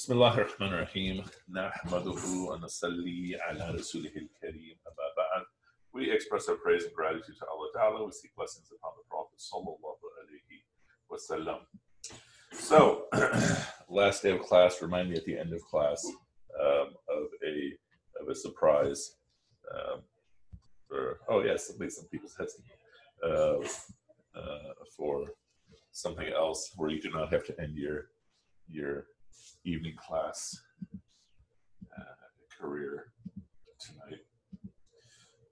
بسم الله الرحمن الرحيم نحمده ونصلي على رسوله الكريم أما بعد We express our praise and gratitude to Allah Ta'ala. We seek blessings upon the Prophet Sallallahu Alaihi Wasallam. So, last day of class, remind me at the end of class um, of a of a surprise. Um, for, oh yes, at least some people's heads uh, uh, for something else where you do not have to end your your evening class uh, career tonight.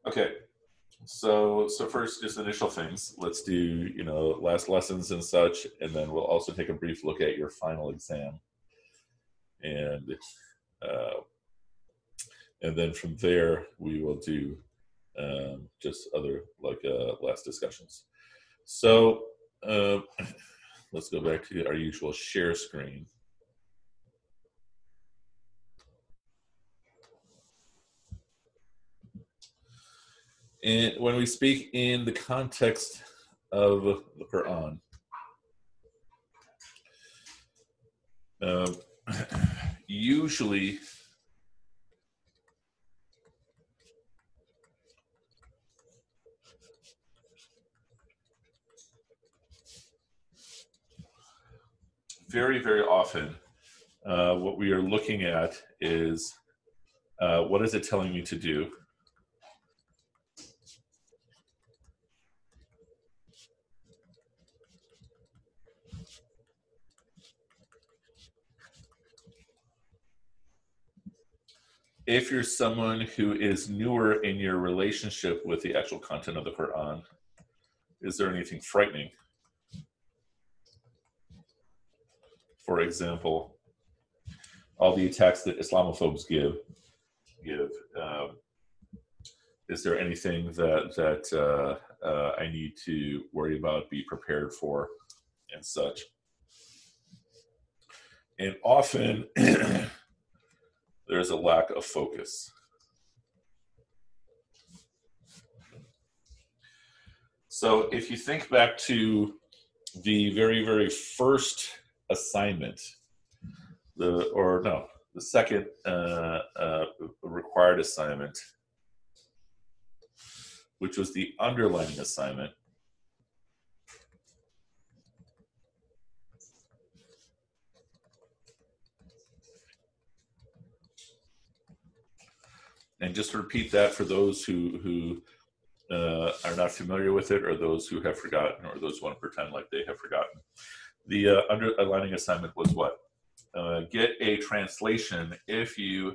Okay, so so first just initial things. Let's do you know last lessons and such, and then we'll also take a brief look at your final exam, and uh, and then from there we will do um, just other like uh, last discussions. So uh, let's go back to our usual share screen. And when we speak in the context of the Quran, uh, usually very, very often, uh, what we are looking at is uh, what is it telling me to do? If you're someone who is newer in your relationship with the actual content of the Quran, is there anything frightening? for example, all the attacks that Islamophobes give, give. Um, is there anything that that uh, uh, I need to worry about, be prepared for, and such? And often there's a lack of focus. So if you think back to the very, very first assignment, the or no, the second uh, uh, required assignment, which was the underlining assignment. And just repeat that for those who who uh, are not familiar with it, or those who have forgotten, or those who want to pretend like they have forgotten. The uh, underlining assignment was what? Uh, get a translation if you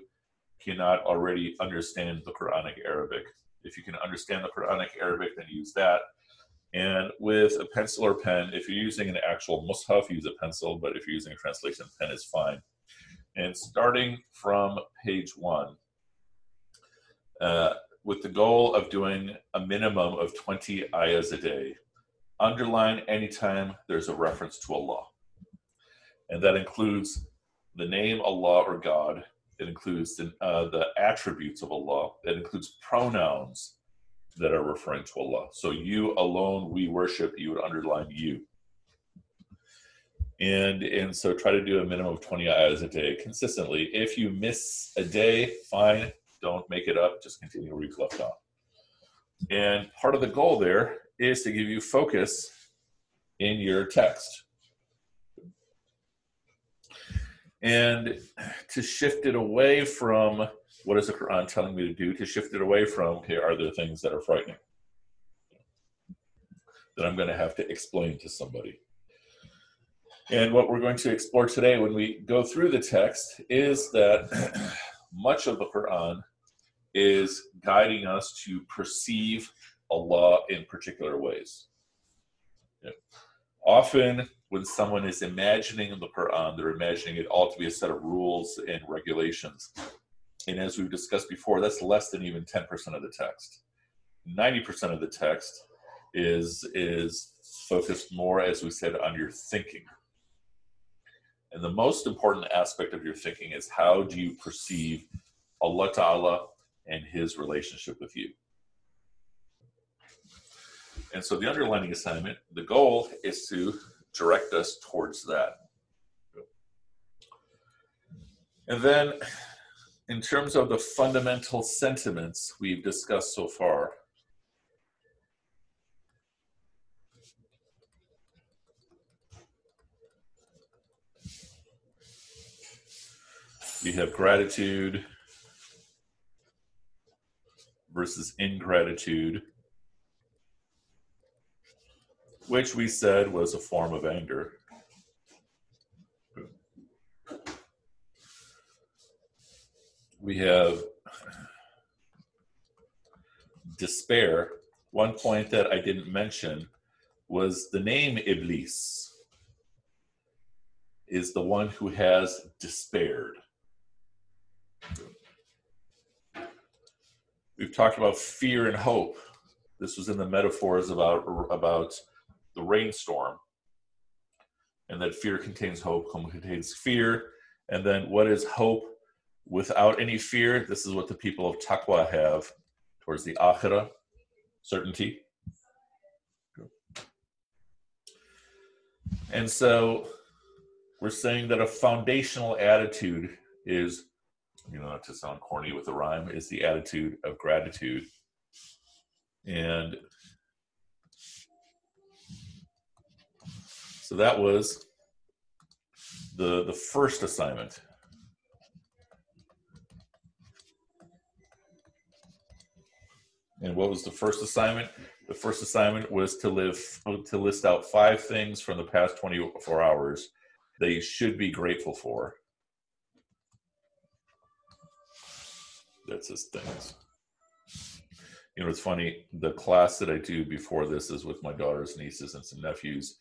cannot already understand the Quranic Arabic. If you can understand the Quranic Arabic, then use that. And with a pencil or pen, if you're using an actual mushaf, use a pencil, but if you're using a translation pen, is fine. And starting from page one, uh, with the goal of doing a minimum of 20 ayahs a day, underline anytime there's a reference to Allah. And that includes the name Allah or God. It includes the, uh, the attributes of Allah. It includes pronouns that are referring to Allah. So you alone we worship, you would underline you. And and so try to do a minimum of 20 ayahs a day consistently. If you miss a day, fine. Don't make it up. Just continue where you left off. And part of the goal there is to give you focus in your text. And to shift it away from what is the Quran telling me to do, to shift it away from, okay, are there things that are frightening that I'm going to have to explain to somebody? And what we're going to explore today when we go through the text is that much of the Quran is guiding us to perceive Allah in particular ways. Yeah. Often, when someone is imagining the Quran, they're imagining it all to be a set of rules and regulations. And as we've discussed before, that's less than even 10% of the text. 90% of the text is, is focused more, as we said, on your thinking. And the most important aspect of your thinking is how do you perceive Allah Ta'ala and His relationship with you? And so the underlining assignment, the goal is to direct us towards that. And then, in terms of the fundamental sentiments we've discussed so far, we have gratitude versus ingratitude, which we said was a form of anger. We have despair. One point that I didn't mention was the name Iblis is the one who has despaired. We've talked about fear and hope. This was in the metaphors about about the rainstorm, and that fear contains hope, hope contains fear. And then what is hope without any fear? This is what the people of Taqwa have towards the Akhirah, certainty. And so we're saying that a foundational attitude is you know, not to sound corny with the rhyme, is the attitude of gratitude. And so that was the the first assignment. And what was the first assignment? The first assignment was to live to list out five things from the past 24 hours that you should be grateful for. That's his things. You know, it's funny. The class that I do before this is with my daughters, nieces, and some nephews.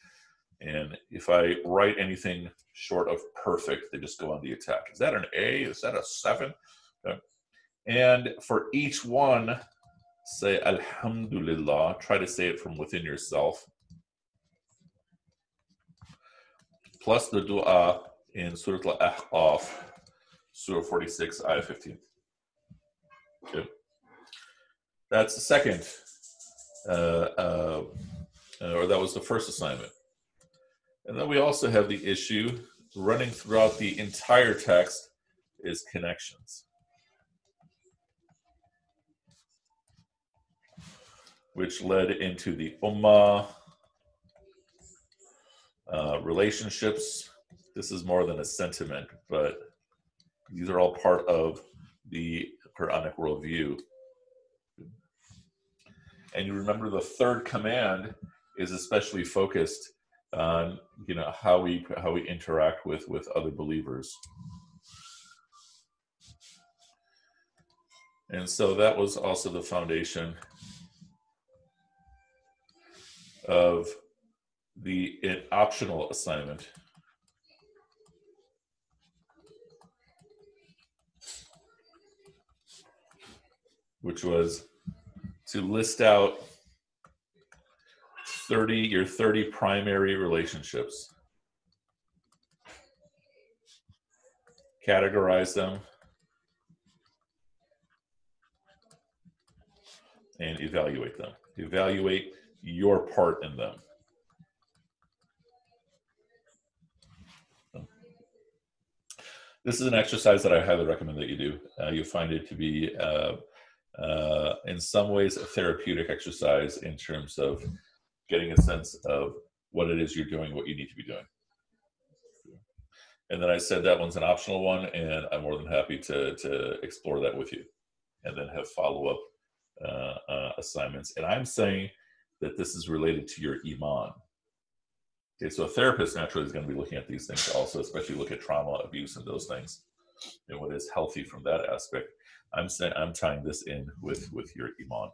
And if I write anything short of perfect, they just go on the attack. Is that an A? Is that a seven? Okay. And for each one, say Alhamdulillah. Try to say it from within yourself. Plus the dua in Surah Al-Ahqaf, Surah 46, Ayah 15. Okay. That's the second, uh, uh, or that was the first assignment. And then we also have the issue running throughout the entire text is connections. Which led into the Ummah, uh, relationships. This is more than a sentiment, but these are all part of the Quranic worldview. And you remember the third command is especially focused on you know how we how we interact with with other believers. And so that was also the foundation of the optional assignment. Which was to list out 30 your 30 primary relationships. Categorize them. And evaluate them. Evaluate your part in them. This is an exercise that i highly recommend that you do. Uh, you'll find it to be uh, uh, in some ways a therapeutic exercise in terms of getting a sense of what it is you're doing, what you need to be doing. And then I said that one's an optional one, and I'm more than happy to to explore that with you, and then have follow up uh, uh, assignments. And I'm saying that this is related to your iman. Okay, so a therapist naturally is going to be looking at these things also, especially look at trauma, abuse, and those things, and what is healthy from that aspect. I'm saying I'm tying this in with with your iman.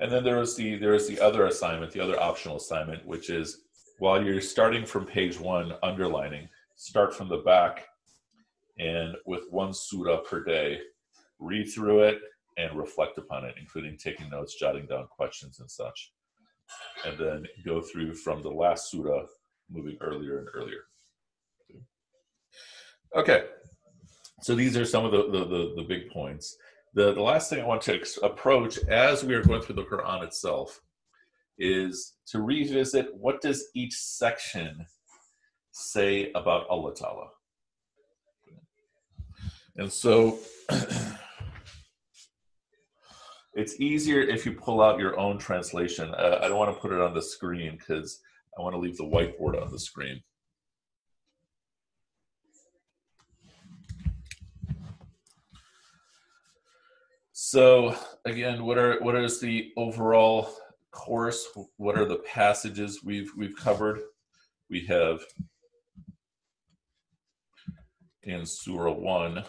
And then there is the there is the other assignment, the other optional assignment, which is while you're starting from page one, underlining, start from the back, and with one surah per day, read through it and reflect upon it, including taking notes, jotting down questions and such, and then go through from the last surah, moving earlier and earlier. Okay, so these are some of the, the, the, the big points. The, the last thing I want to approach as we are going through the Quran itself is to revisit what does each section say about Allah Ta'ala. And so it's easier if you pull out your own translation. Uh, I don't want to put it on the screen because I want to leave the whiteboard on the screen. So again, what are what is the overall course? What are the passages we've we've covered? We have in Surah 1,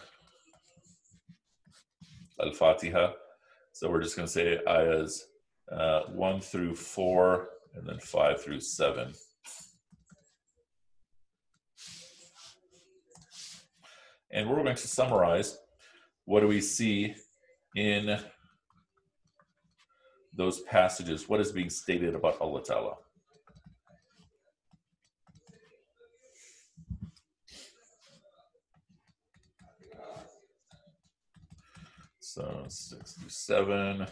Al Fatiha. So we're just going to say ayahs uh, 1 through 4 and then 5 through 7. And we're going to summarize what do we see in those passages? What is being stated about Allah Ta'ala? So 6 through 7,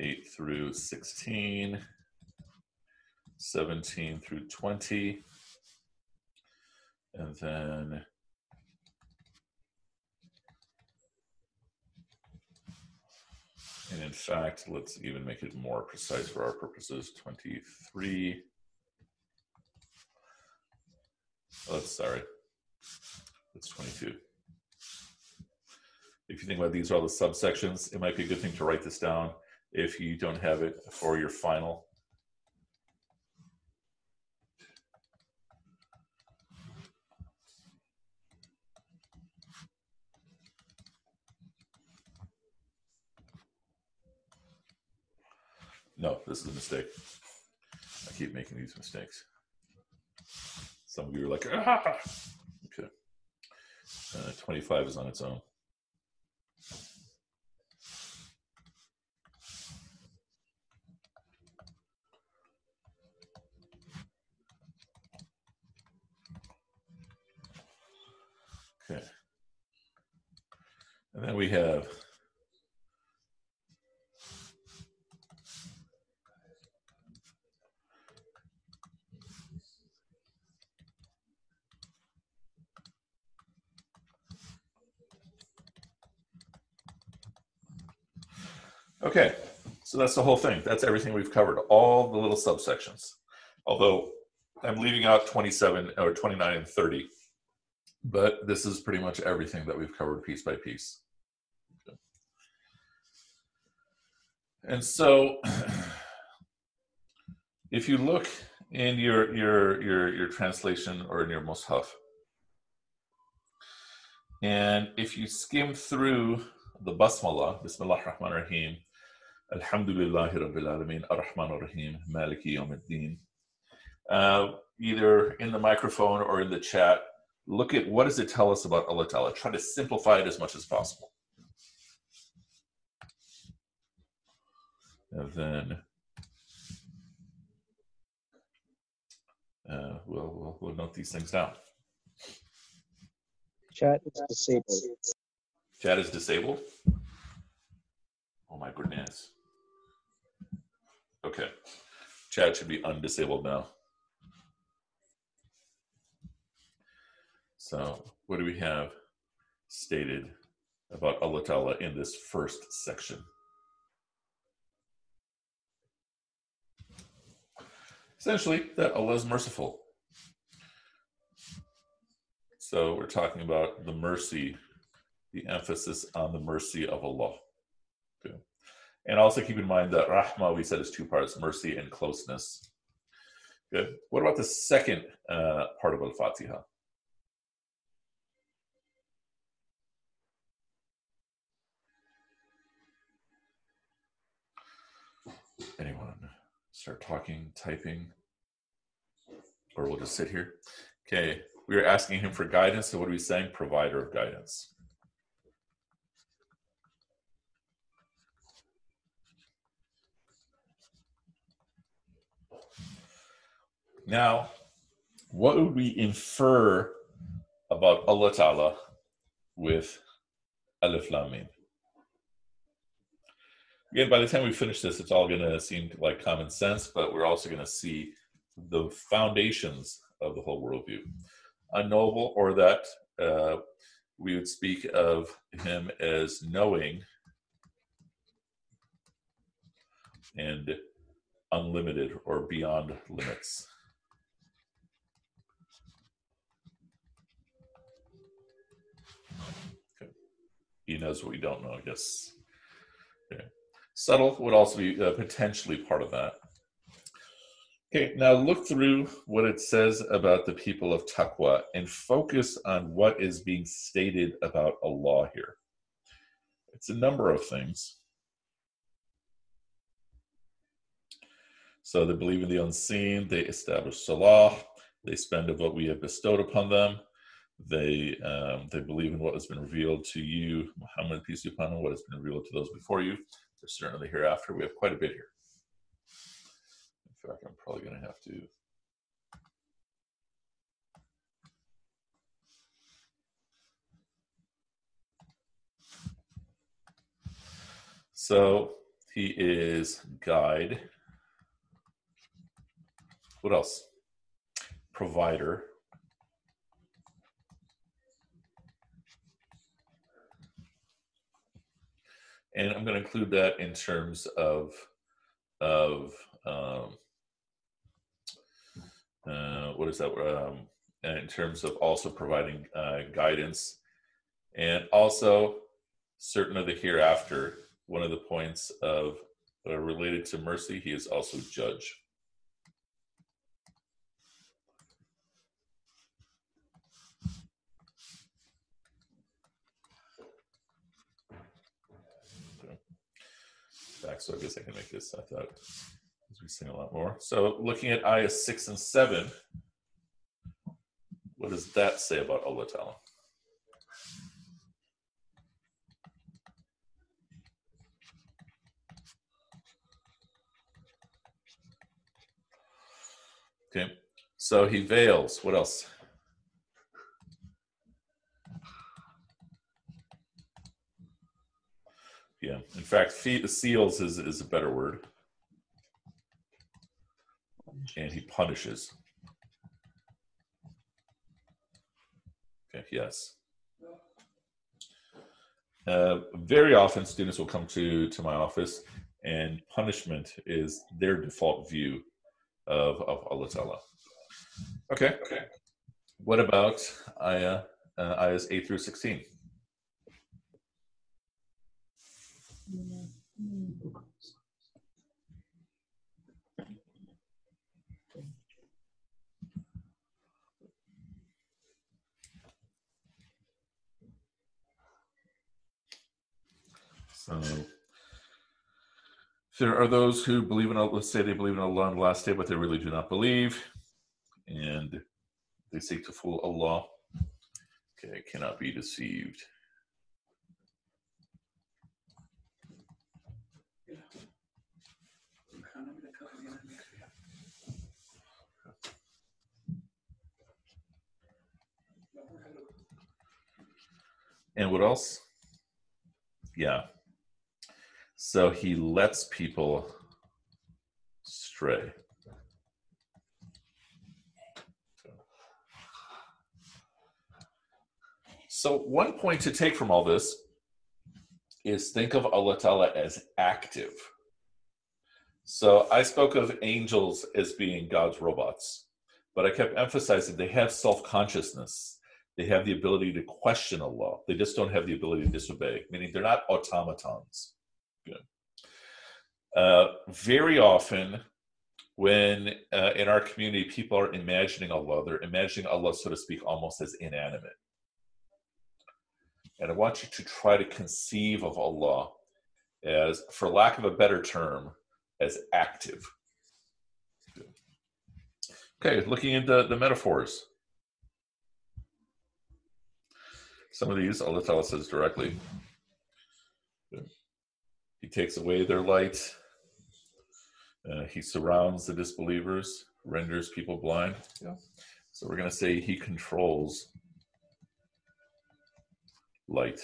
8 through 16, 17 through 20, and then and in fact, let's even make it more precise for our purposes, 23. Oh, that's sorry, that's 22 if you think about these are all the subsections, it might be a good thing to write this down if you don't have it for your final. No, this is a mistake. I keep making these mistakes. Some of you are like, ah! Okay. Uh, 25 is on its own. Okay. And then we have Okay, so that's the whole thing. That's everything we've covered, all the little subsections. Although I'm leaving out 27 or 29 and 30 but this is pretty much everything that we've covered piece by piece. And so if you look in your your your your translation or in your mushaf and if you skim through the basmala bismillah rahman rahim alhamdulillah rabbil alamin ar-rahman ar-rahim maliki yawmiddin uh, either in the microphone or in the chat look at what does it tell us about Allah Ta'ala. Try to simplify it as much as possible. And then uh, we'll, we'll, we'll note these things down. Chat is disabled. Chat is disabled? Oh my goodness. Okay. Chat should be undisabled now. So, what do we have stated about Allah Ta'ala in this first section? Essentially, that Allah is merciful. So, we're talking about the mercy, the emphasis on the mercy of Allah. And also keep in mind that rahma, we said, is two parts mercy and closeness. Good. What about the second uh, part of Al Fatiha? anyone start talking, typing, or we'll just sit here. Okay, we are asking him for guidance. So, what are we saying? Provider of guidance. Now, what would we infer about Allah Ta'ala with Alif Lam Mim? again, by the time we finish this, it's all going to seem like common sense, but we're also going to see the foundations of the whole worldview. Unknowable, or that uh, we would speak of him as knowing and unlimited or beyond limits. He knows what we don't know, I guess. Okay. Subtle would also be uh, potentially part of that. Okay, now look through what it says about the people of Taqwa and focus on what is being stated about Allah here. It's a number of things. So they believe in the unseen, they establish salah, they spend of what we have bestowed upon them, they um, they believe in what has been revealed to you, Muhammad, peace be upon him, what has been revealed to those before you. There's certainly hereafter. We have quite a bit here. In fact, I'm probably going to have to. So he is guide. What else? Provider. And I'm going to include that in terms of of um, uh, what is that? Um, in terms of also providing uh, guidance, and also certain of the hereafter. One of the points of uh, related to mercy, he is also judge. So I guess I can make this. I thought as we sing a lot more. So looking at ayah six and seven, what does that say about Allah Ta'ala? Okay, so he veils. What else? Yeah, in fact, seals is, is a better word. And he punishes. Okay, yes. Uh, very often, students will come to, to my office, and punishment is their default view of, of Allah Okay. Okay. What about ayah, uh, ayahs 8 through 16? So there are those who believe in, let's say they believe in Allah on the last day, but they really do not believe, and they seek to fool Allah. Okay, cannot be deceived. And what else? Yeah. So he lets people stray. So, one point to take from all this is think of Allah Ta'ala as active. So, I spoke of angels as being God's robots, but I kept emphasizing they have self consciousness. They have the ability to question Allah. They just don't have the ability to disobey, meaning they're not automatons. Uh, very often, when uh, in our community people are imagining Allah, they're imagining Allah, so to speak, almost as inanimate. And I want you to try to conceive of Allah as, for lack of a better term, as active. Okay, looking into the metaphors. Some of these, Allah says directly. He takes away their light. Uh, he surrounds the disbelievers, renders people blind. Yeah. So we're going to say he controls light.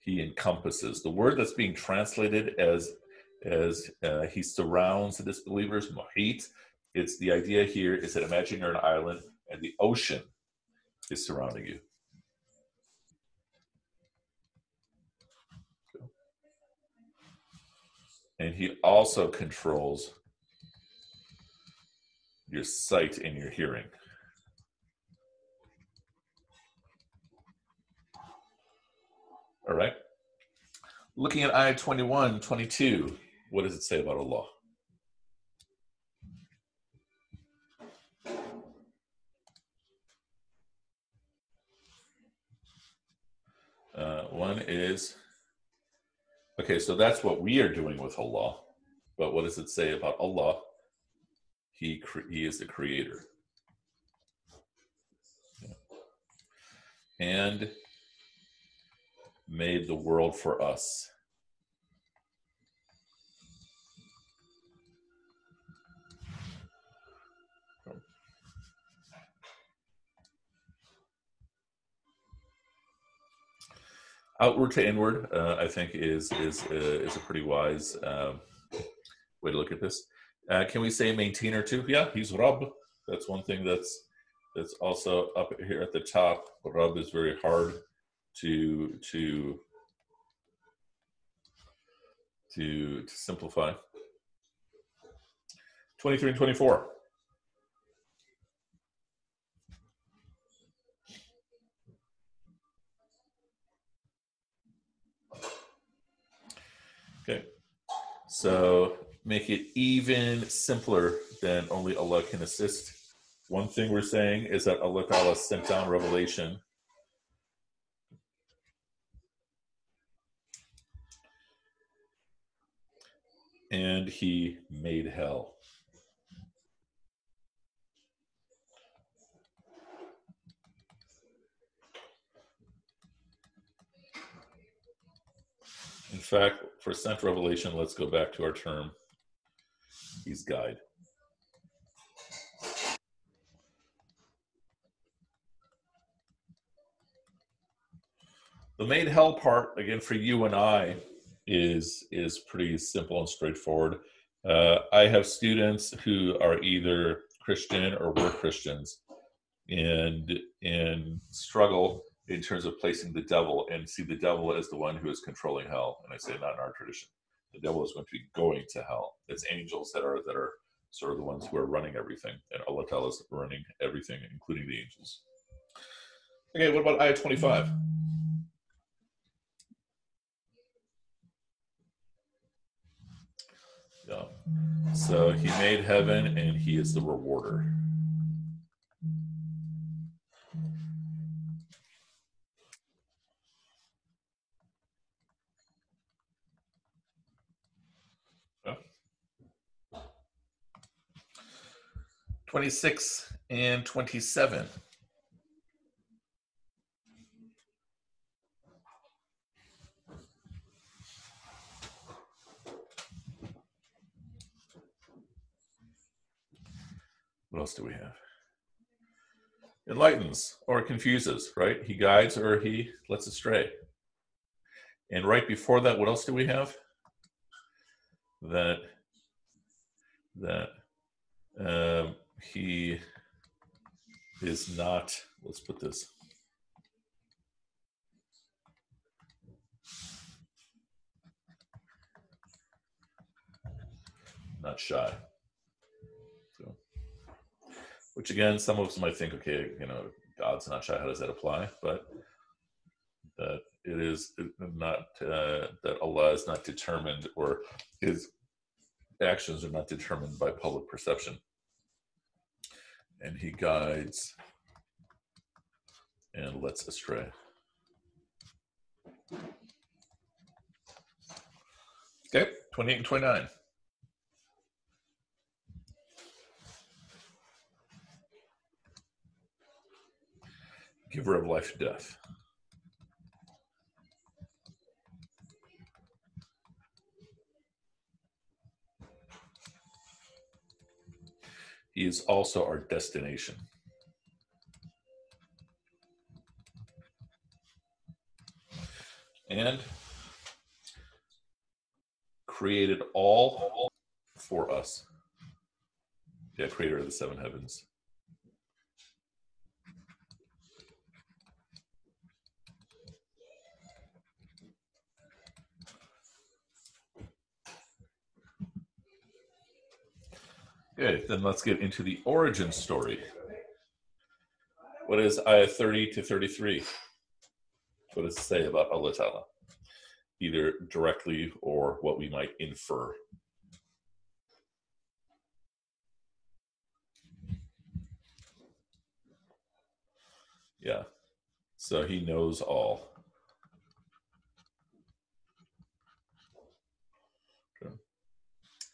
He encompasses. The word that's being translated as as uh, he surrounds the disbelievers. Muhit. It's the idea here is that imagine you're an island and the ocean is surrounding you. And he also controls your sight and your hearing. All right. Looking at I 21, 22, what does it say about Allah? Uh, one is, okay, so that's what we are doing with Allah. But what does it say about Allah? He, he is the creator. And made the world for us. Outward to inward, uh, I think, is is uh, is a pretty wise um, way to look at this. Uh, can we say maintainer too? Yeah, he's Rab. That's one thing that's that's also up here at the top. Rab is very hard to to to, to simplify. 23 and 24. Okay, so make it even simpler than only Allah can assist. One thing we're saying is that Allah Ta'ala sent down revelation and he made hell. In fact, for sent revelation, let's go back to our term. He's guide. The made hell part, again, for you and I, is is pretty simple and straightforward. Uh, I have students who are either Christian or were Christians, and and struggle in terms of placing the devil and see the devil as the one who is controlling hell. And I say not in our tradition. The devil is going to be going to hell. It's angels that are that are sort of the ones who are running everything, and Allah Ta'ala is running everything, including the angels. Okay, what about ayah 25? Yeah. So he made heaven and he is the rewarder. Yeah. 26 and 27. What else do we have? Enlightens or confuses, right? He guides or he lets astray. And right before that, what else do we have? That that um, he is not. Let's put this. Not shy which again, some of us might think, okay, you know, God's not shy. How does that apply? But that it is not uh, that Allah is not determined, or His actions are not determined by public perception, and He guides and lets astray. Okay, 28 and 29. giver of life and death. Is also our destination. And created all for us. Yeah, creator of the seven heavens. Good, then let's get into the origin story. What is ayah 30 to 33? What does it say about Allah Ta'ala? Either directly or what we might infer. Yeah. So he knows all.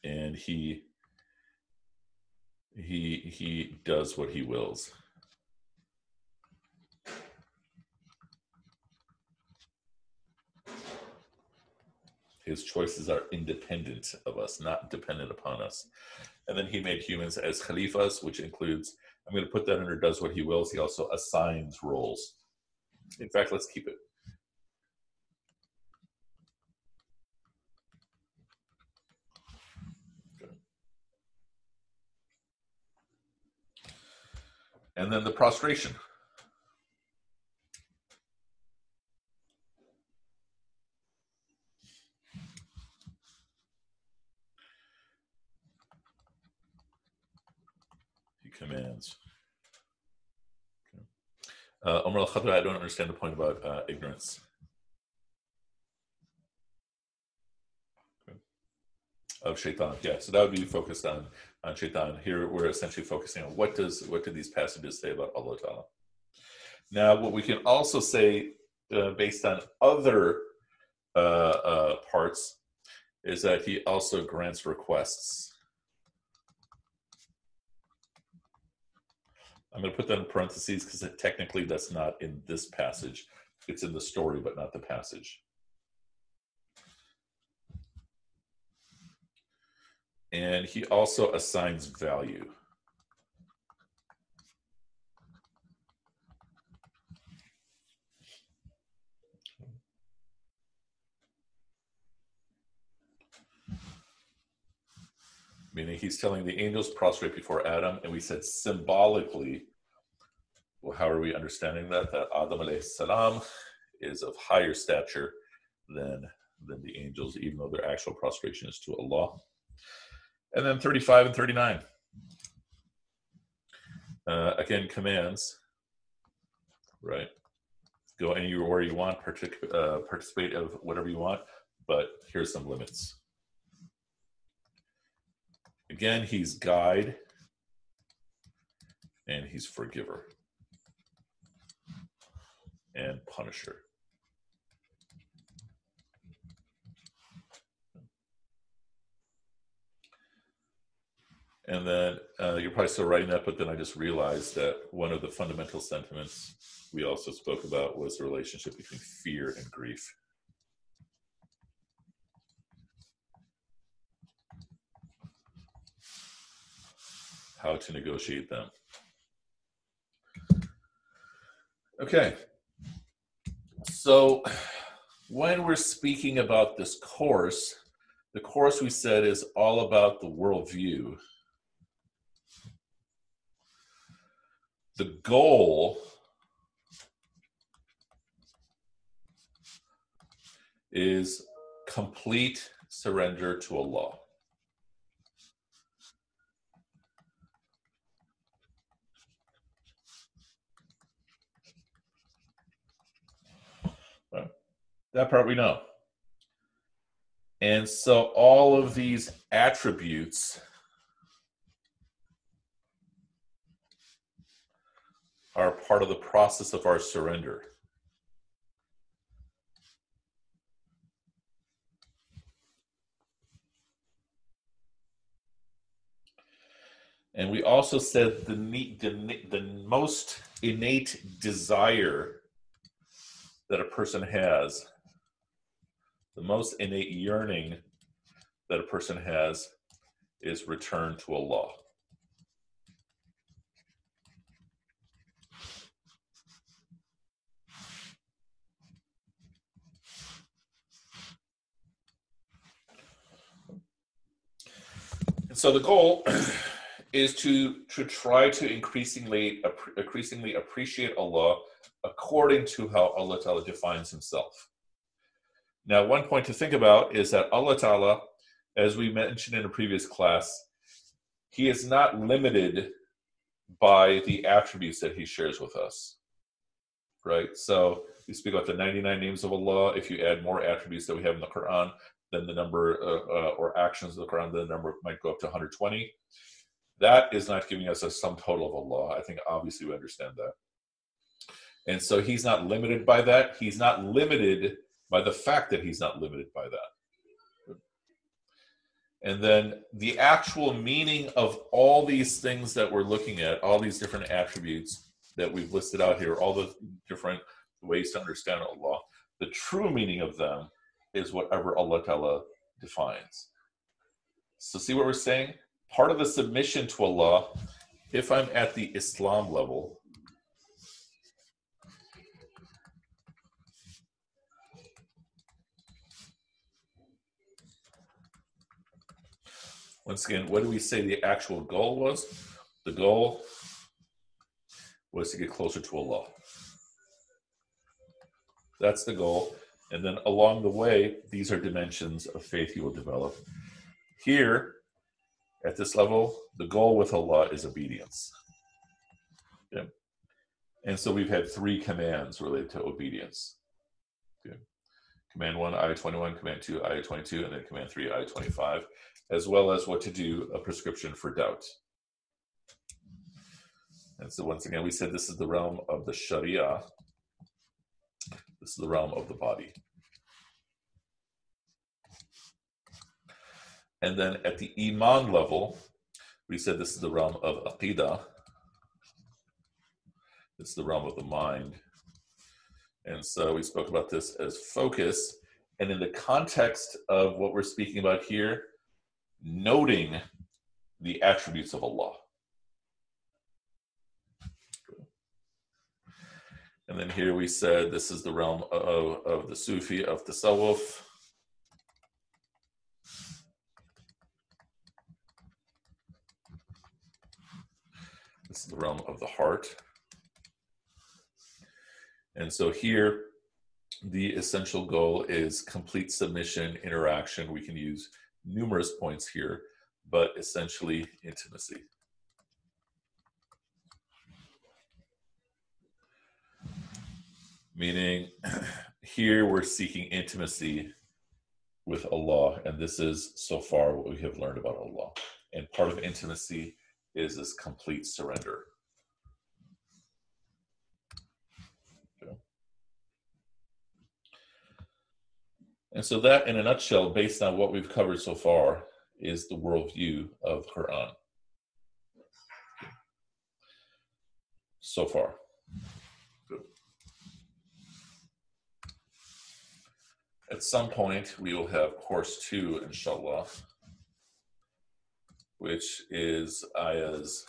And he he he does what he wills. His choices are independent of us, not dependent upon us. And then he made humans as khalifas, which includes, I'm going to put that under does what he wills. He also assigns roles. In fact, let's keep it. And then the prostration. He commands. Okay. Uh, Omar al Khadra, I don't understand the point about uh, ignorance. of shaitan. Yeah, so that would be focused on on shaitan. Here we're essentially focusing on what does what do these passages say about Allah Ta'ala. Now, what we can also say uh, based on other uh, uh, parts is that he also grants requests. I'm going to put that in parentheses because technically that's not in this passage. It's in the story, but not the passage. And he also assigns value. Meaning he's telling the angels prostrate before Adam, and we said symbolically, well, how are we understanding that? That Adam salam is of higher stature than, than the angels, even though their actual prostration is to Allah and then 35 and 39. Uh, again, commands, right? Go anywhere you want, partic- uh, participate of whatever you want, but here's some limits. Again, he's guide and he's forgiver and punisher. And then uh, you're probably still writing that, but then I just realized that one of the fundamental sentiments we also spoke about was the relationship between fear and grief. How to negotiate them. Okay. So when we're speaking about this course, the course we said is all about the worldview the goal is complete surrender to Allah. That part we know. And so all of these attributes are part of the process of our surrender. And we also said the, the, the most innate desire that a person has, the most innate yearning that a person has is return to Allah. So the goal is to to try to increasingly increasingly appreciate Allah according to how Allah Ta'ala defines himself. Now, one point to think about is that Allah Ta'ala, as we mentioned in a previous class, he is not limited by the attributes that he shares with us. Right? So we speak about the 99 names of Allah. If you add more attributes that we have in the Quran, then the number uh, uh, or actions of the Quran, the number might go up to 120. That is not giving us a sum total of Allah. I think obviously we understand that. And so he's not limited by that. He's not limited by the fact that he's not limited by that. And then the actual meaning of all these things that we're looking at, all these different attributes that we've listed out here, all the different ways to understand Allah, the true meaning of them is whatever Allah Ta'ala defines. So, see what we're saying? Part of the submission to Allah, if I'm at the Islam level, once again, what do we say the actual goal was? The goal was to get closer to Allah. That's the goal. And then along the way, these are dimensions of faith you will develop. Here, at this level, the goal with Allah is obedience. Okay. And so we've had three commands related to obedience. Okay. Command 1, ayah 21, Command 2, ayah 22, and then Command 3, ayah 25, as well as what to do, a prescription for doubt. And so once again, we said this is the realm of the Sharia, this is the realm of the body. And then at the Iman level, we said this is the realm of Aqidah. It's the realm of the mind. And so we spoke about this as focus. And in the context of what we're speaking about here, noting the attributes of Allah. And then here we said this is the realm of, of the Sufi, of the Tasawwuf. This is the realm of the heart. And so here, the essential goal is complete submission, interaction. We can use numerous points here, but essentially intimacy. Meaning, here we're seeking intimacy with Allah, and this is so far what we have learned about Allah. And part of intimacy is this complete surrender. And so that, in a nutshell, based on what we've covered so far, is the worldview of Quran. So far. At some point, we will have course two, inshallah, which is ayahs.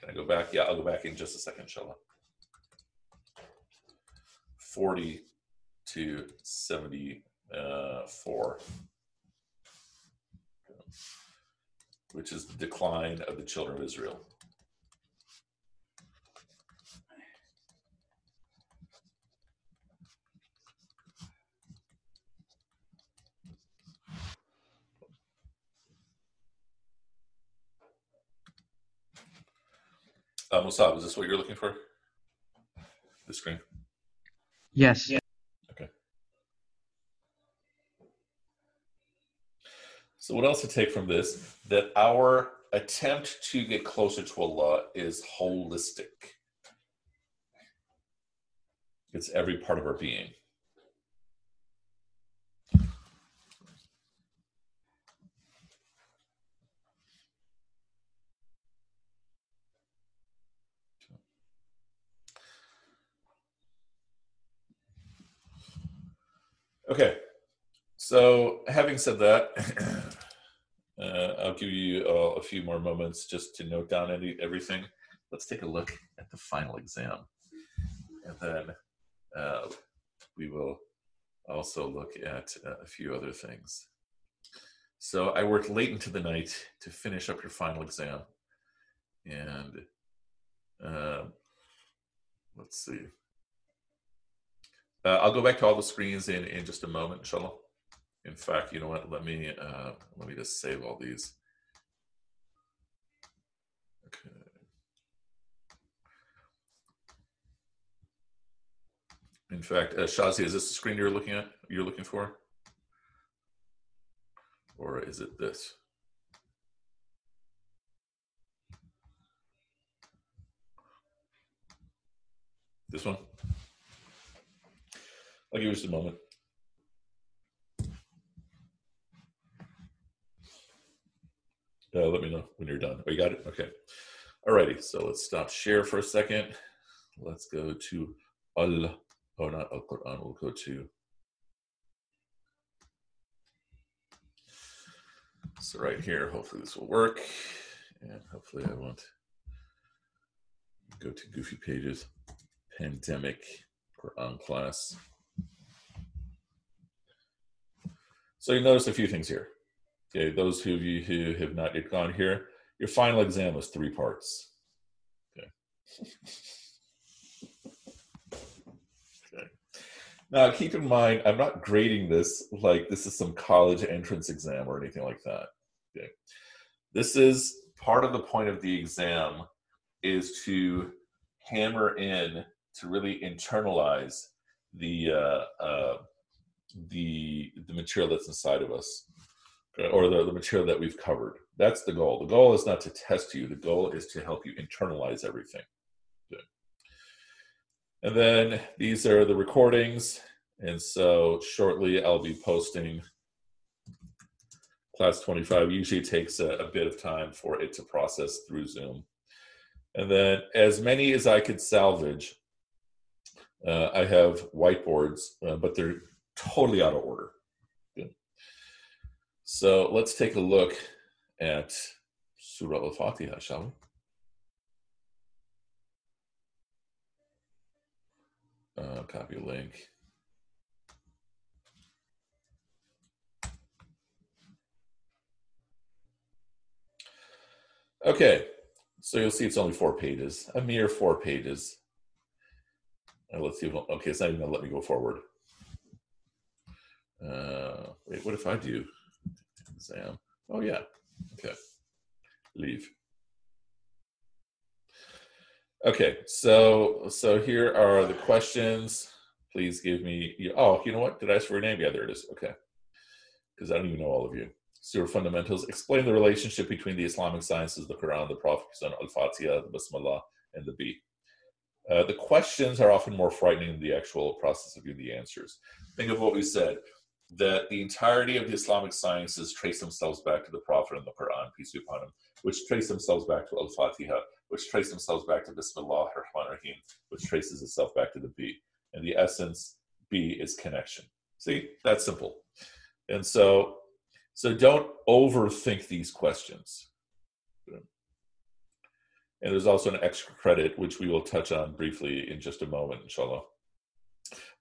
Can I go back? Yeah, I'll go back in just a second, inshallah. 40 to 74, which is the decline of the children of Israel. Uh, Musab, is this what you're looking for? The screen? Yes. Yeah. Okay. So, what else to take from this? That our attempt to get closer to Allah is holistic, it's every part of our being. Okay, so having said that, uh, I'll give you uh, a few more moments just to note down any, everything. Let's take a look at the final exam. And then uh, we will also look at uh, a few other things. So I worked late into the night to finish up your final exam. And uh, let's see. Uh, I'll go back to all the screens in, in just a moment, inshallah. In fact, you know what? Let me uh, let me just save all these. Okay. In fact, uh, Shazi, is this the screen you're looking at? You're looking for, or is it this? This one. I'll give us a moment. Uh, let me know when you're done. Oh, you got it? Okay. Alrighty, so let's stop share for a second. Let's go to Al, oh, not Al Quran, we'll go to. So, right here, hopefully this will work. And hopefully, I won't go to Goofy Pages, Pandemic Quran class. So, you notice a few things here. Okay, those of you who have not yet gone here, your final exam was three parts. Okay. okay. Now, keep in mind, I'm not grading this like this is some college entrance exam or anything like that. Okay. This is part of the point of the exam is to hammer in to really internalize the uh, uh, the the material that's inside of us or the, the material that we've covered. That's the goal. The goal is not to test you, the goal is to help you internalize everything. And then these are the recordings. And so shortly I'll be posting class 25. Usually takes a, a bit of time for it to process through Zoom. And then as many as I could salvage, uh, I have whiteboards, uh, but they're totally out of order. So let's take a look at Surah Al Fatiha, shall we? Uh, copy link. Okay, so you'll see it's only four pages, a mere four pages. Uh, let's see if, okay, it's not even gonna let me go forward. Uh, wait, what if I do? exam. Oh yeah, okay. Leave. Okay, so so here are the questions. Please give me. Oh, you know what? Did I ask for your name? Yeah, there it is. Okay, because I don't even know all of you. Surah fundamentals. Explain the relationship between the Islamic sciences, the Quran, the Prophet, Al Fatiha, the Bismillah, and the B. Uh, the questions are often more frightening than the actual process of giving the answers. Think of what we said that the entirety of the Islamic sciences trace themselves back to the Prophet and the Quran, peace be upon him, which trace themselves back to Al Fatiha, which trace themselves back to Bismillah ar-Rahman ar-Rahim, which traces itself back to the B. And the essence, B, is connection. See, that's simple. And so, so don't overthink these questions. And there's also an extra credit, which we will touch on briefly in just a moment, inshallah.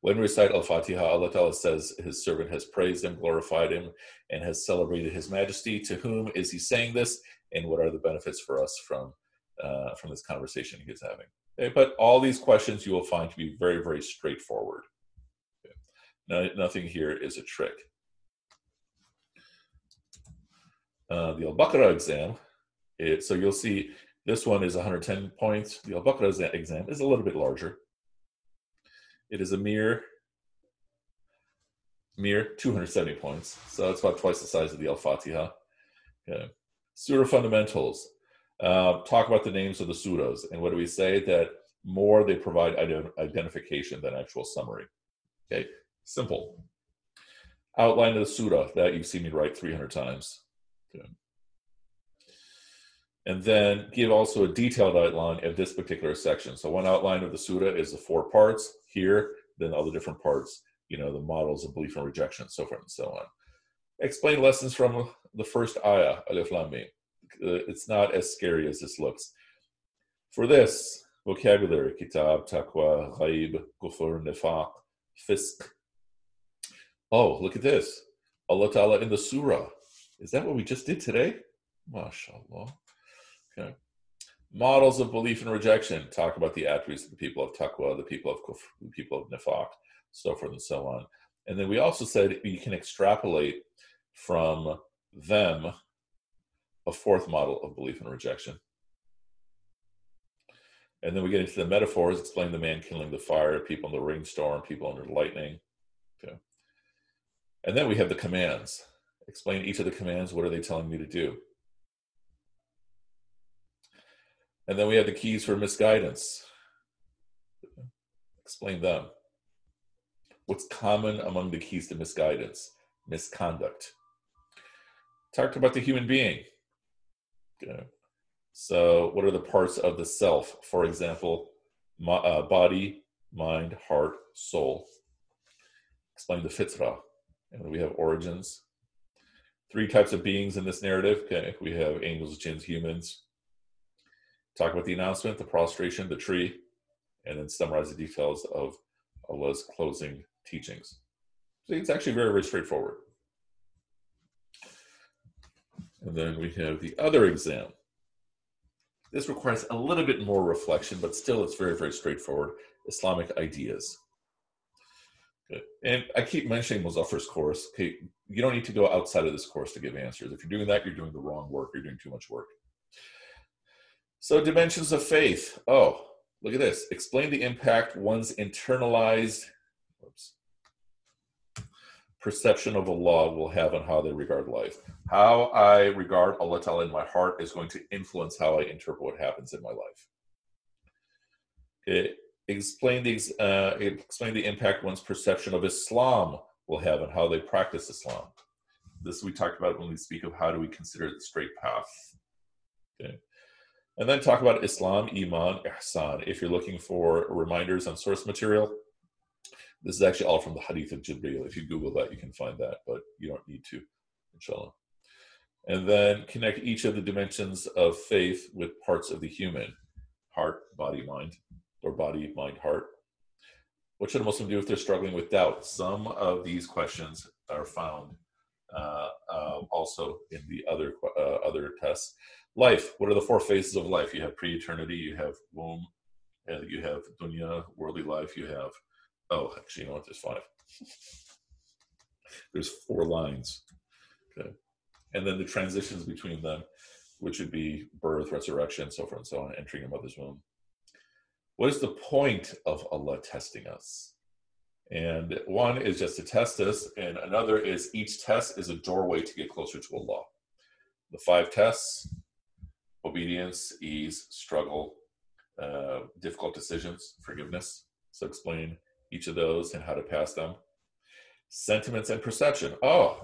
When we recite Al Fatiha, Allah Ta'ala says his servant has praised him, glorified him, and has celebrated his majesty. To whom is he saying this? And what are the benefits for us from, uh, from this conversation he is having? Okay, but all these questions you will find to be very, very straightforward. Okay. No, nothing here is a trick. Uh, the Al Baqarah exam, it, so you'll see this one is 110 points. The Al Baqarah exam is a little bit larger. It is a mere mere 270 points. So it's about twice the size of the Al Fatiha. Okay. Surah fundamentals. Uh, talk about the names of the surahs. And what do we say? That more they provide ident- identification than actual summary. Okay, simple. Outline of the surah that you've seen me write 300 times. Okay. And then give also a detailed outline of this particular section. So one outline of the surah is the four parts here, then all the different parts, you know, the models of belief and rejection, so forth and so on. Explain lessons from the first ayah, Alif. Uh, it's not as scary as this looks. For this vocabulary, kitab, taqwa, ghaib, kufr, nifaq, fisk. Oh, look at this. Allah Ta'ala in the surah Is that what we just did today? MashaAllah. Okay. Models of belief and rejection. Talk about the attributes of the people of taqwa, the people of kufr, the people of nifaq, so forth and so on. And then we also said you can extrapolate from them a fourth model of belief and rejection. And then we get into the metaphors, explain the man killing the fire, people in the rainstorm, people under lightning. Okay. And then we have the commands. Explain each of the commands. What are they telling me to do? And then we have the keys for misguidance. Explain them. What's common among the keys to misguidance? Misconduct. Talked about the human being. Okay. So, what are the parts of the self? For example, my, uh, body, mind, heart, soul. Explain the fitra. And we have origins. Three types of beings in this narrative. Okay, we have angels, jinns, humans. Talk about the announcement, the prostration, the tree, and then summarize the details of Allah's closing teachings. So it's actually very, very straightforward. And then we have the other exam. This requires a little bit more reflection, but still it's very, very straightforward. Islamic ideas. And I keep mentioning Muzaffar's course. Okay, you don't need to go outside of this course to give answers. If you're doing that, you're doing the wrong work. You're doing too much work. So, dimensions of faith. Oh, look at this. Explain the impact one's internalized whoops, perception of Allah will have on how they regard life. How I regard Allah Ta'ala in my heart is going to influence how I interpret what happens in my life. Okay. Explain the, uh, explain the impact one's perception of Islam will have on how they practice Islam. This we talked about when we speak of how do we consider the straight path. Okay. And then talk about Islam, Iman, Ihsan. If you're looking for reminders on source material, this is actually all from the Hadith of Jibreel. If you Google that, you can find that, but you don't need to, inshallah. And then connect each of the dimensions of faith with parts of the human heart, body, mind, or body, mind, heart. What should a Muslim do if they're struggling with doubt? Some of these questions are found also in the other uh, other tests. Life. What are the four phases of life? You have pre-eternity. You have womb. And you have dunya, worldly life. You have oh, actually, you know what? There's five. There's four lines. Okay, and then the transitions between them, which would be birth, resurrection, so forth and so on, entering a mother's womb. What is the point of Allah testing us? And one is just to test us, and another is each test is a doorway to get closer to Allah. The five tests obedience, ease, struggle, uh, difficult decisions, forgiveness. So explain each of those and how to pass them. Sentiments and perception. Oh,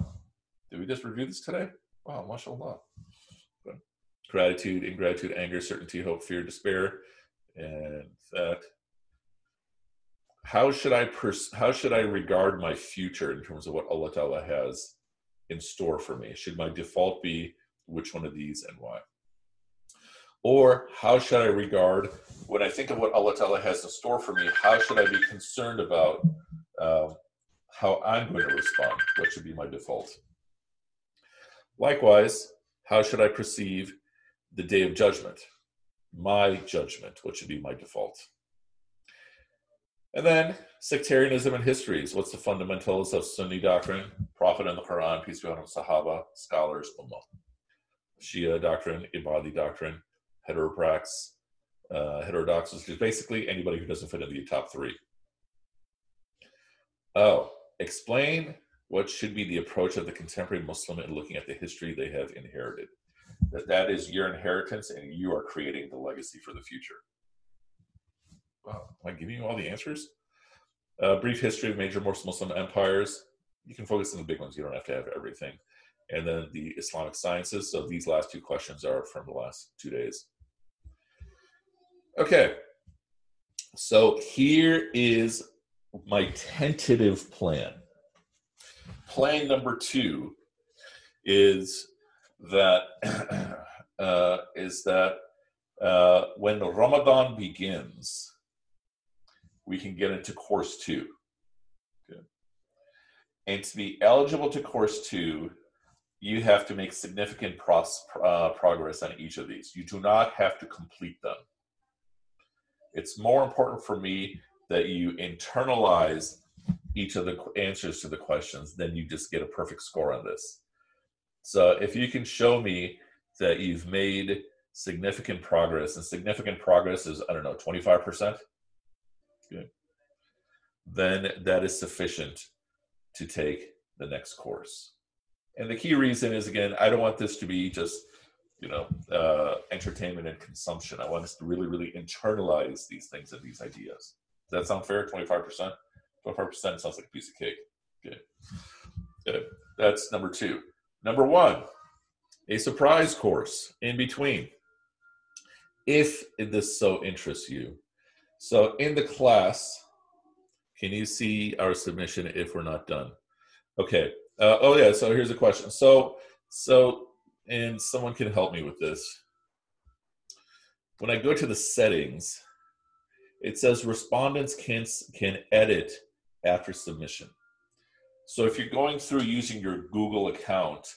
did we just review this today? Wow, mashallah. Gratitude, ingratitude, anger, certainty, hope, fear, despair, and that how should I pers- how should I regard my future in terms of what Allah Ta'ala has in store for me? Should my default be which one of these and why? Or how should I regard when I think of what Allah Ta'ala has in store for me? How should I be concerned about um, how I'm going to respond? What should be my default? Likewise, how should I perceive the day of judgment? My judgment, what should be my default? And then sectarianism and histories. What's the fundamentals of Sunni doctrine? Prophet and the Quran, peace be upon him, Sahaba, scholars, Ummah. Shia doctrine, Ibadi doctrine, heteroprax, uh, heterodoxus, is basically anybody who doesn't fit into the top three. Oh, explain what should be the approach of the contemporary Muslim in looking at the history they have inherited. That that is your inheritance, and you are creating the legacy for the future. Wow, am I giving you all the answers? A brief history of major Muslim empires. You can focus on the big ones. You don't have to have everything. And then the Islamic sciences. So these last two questions are from the last two days. Okay. So here is my tentative plan. Plan number two is that uh, is that uh, when Ramadan begins, we can get into course two. And to be eligible to course two, you have to make significant pros, uh, progress on each of these. You do not have to complete them. It's more important for me that you internalize each of the answers to the questions than you just get a perfect score on this. So if you can show me that you've made significant progress, and significant progress is, I don't know, 25%, good, then that is sufficient to take the next course. And the key reason is, again, I don't want this to be just, you know, uh, entertainment and consumption. I want us to really, really internalize these things and these ideas. Does that sound fair? 25%? 25% sounds like a piece of cake. Good. Good. That's number two. Number one, a surprise course in between if this so interests you. So in the class, can you see our submission if we're not done? Okay. Uh, oh yeah. So here's a question. So so and someone can help me with this. When I go to the settings, it says respondents can can edit after submission. So if you're going through using your Google account,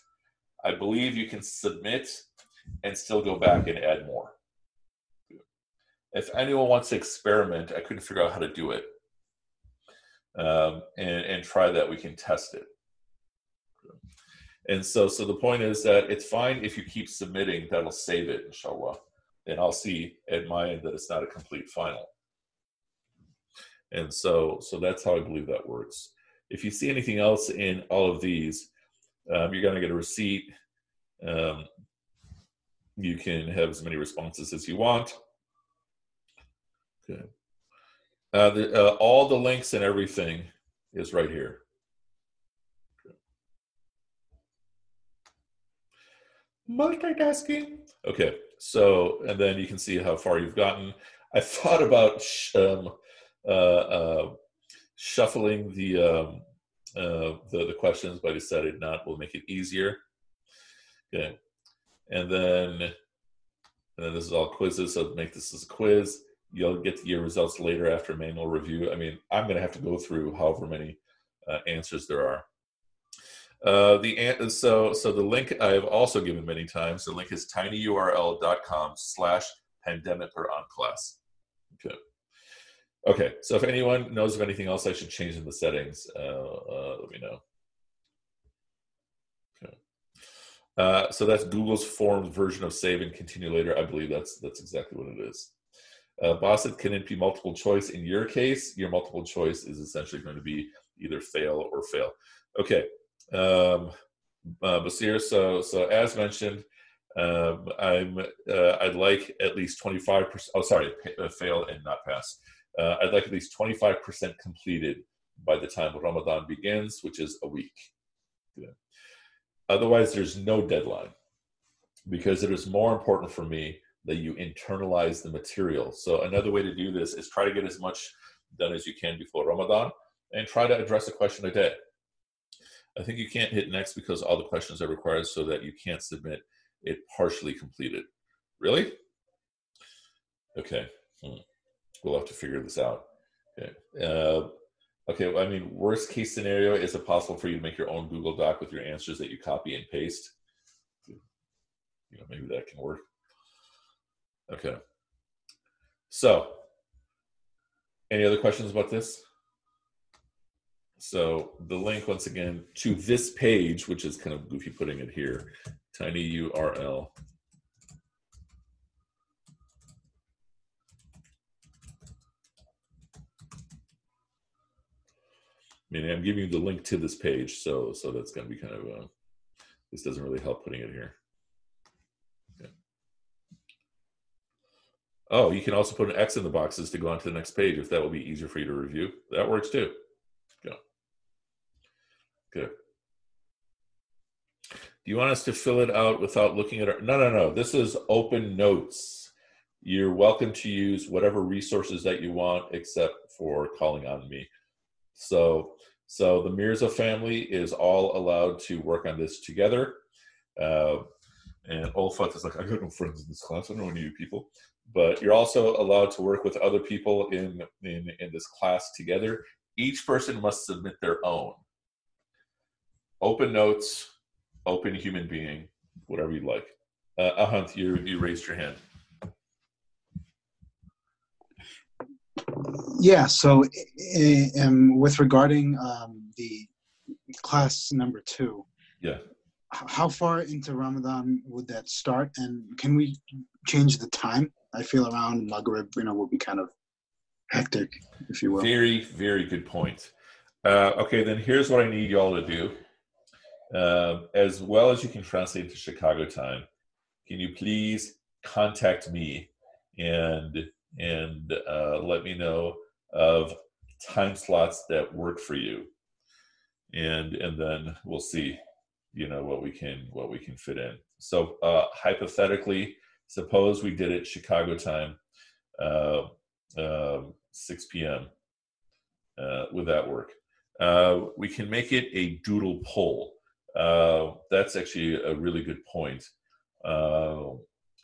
I believe you can submit and still go back and add more. If anyone wants to experiment, I couldn't figure out how to do it. Um, and, and try that, we can test it. And so, so the point is that it's fine if you keep submitting, that'll save it, inshallah. And I'll see at my end that it's not a complete final. And so, so that's how I believe that works. If you see anything else in all of these, um, you're going to get a receipt. Um, you can have as many responses as you want. Okay. Uh, the, uh, all the links and everything is right here. Multitasking. Okay, so and then you can see how far you've gotten. I thought about um, uh, uh, shuffling the, um, uh, the the questions, but I decided not. We'll make it easier. Okay, and then and then this is all quizzes. So make this as a quiz you'll get your results later after manual review. I mean, I'm going to have to go through however many uh, answers there are. Uh, the so so the link I have also given many times. The link is tinyurl.com slash pandemic Quran class. Okay. Okay. So if anyone knows of anything else I should change in the settings, uh, uh, let me know. Okay. Uh, so that's Google's formed version of save and continue later. I believe that's that's exactly what it is. Uh, Basit, can it be multiple choice? In your case, your multiple choice is essentially going to be either fail or fail. Okay. Um, uh, Basir, so so as mentioned, um, I'm uh, I'd like at least 25%. Oh, sorry, uh, fail and not pass. Uh, I'd like at least 25% completed by the time Ramadan begins, which is a week. Otherwise, there's no deadline because it is more important for me that you internalize the material. So another way to do this is try to get as much done as you can before Ramadan and try to address a question a day. I think you can't hit next because all the questions are required so that you can't submit it partially completed. Really? Okay. Hmm. We'll have to figure this out. Okay. Uh, okay. Well, I mean, worst case scenario, is it possible for you to make your own Google Doc with your answers that you copy and paste? You know, maybe that can work. Okay. So, any other questions about this? So the link once again to this page, which is kind of goofy putting it here, tiny URL. I mean, I'm giving you the link to this page, so so that's going to be kind of a, this doesn't really help putting it here. Oh, you can also put an X in the boxes to go on to the next page if that will be easier for you to review. That works too. Go. Good. Do you want us to fill it out without looking at our? No, no, no. This is open notes. You're welcome to use whatever resources that you want, except for calling on me. So, so the Mirza family is all allowed to work on this together. Uh, and Olfat is like, I got no friends in this class. I don't know any of you people but you're also allowed to work with other people in, in, in this class together. Each person must submit their own. Open notes, open human being, whatever you'd like. Uh, Ahant, you you raised your hand. Yeah. So, uh, um, with regarding um, the class number two, Yeah. how far into Ramadan would that start, and can we change the time? I feel around Maghrib, you know, will be kind of hectic, if you will. Very, very good point. Uh, okay, then here's what I need y'all to do. Uh, as well as you can translate to Chicago time, can you please contact me and and uh, let me know of time slots that work for you, and and then we'll see, you know, what we can what we can fit in. So uh, hypothetically, suppose we did it Chicago time, uh, um 6 p.m. Uh, would that work? Uh, we can make it a doodle poll. Uh, that's actually a really good point. Uh,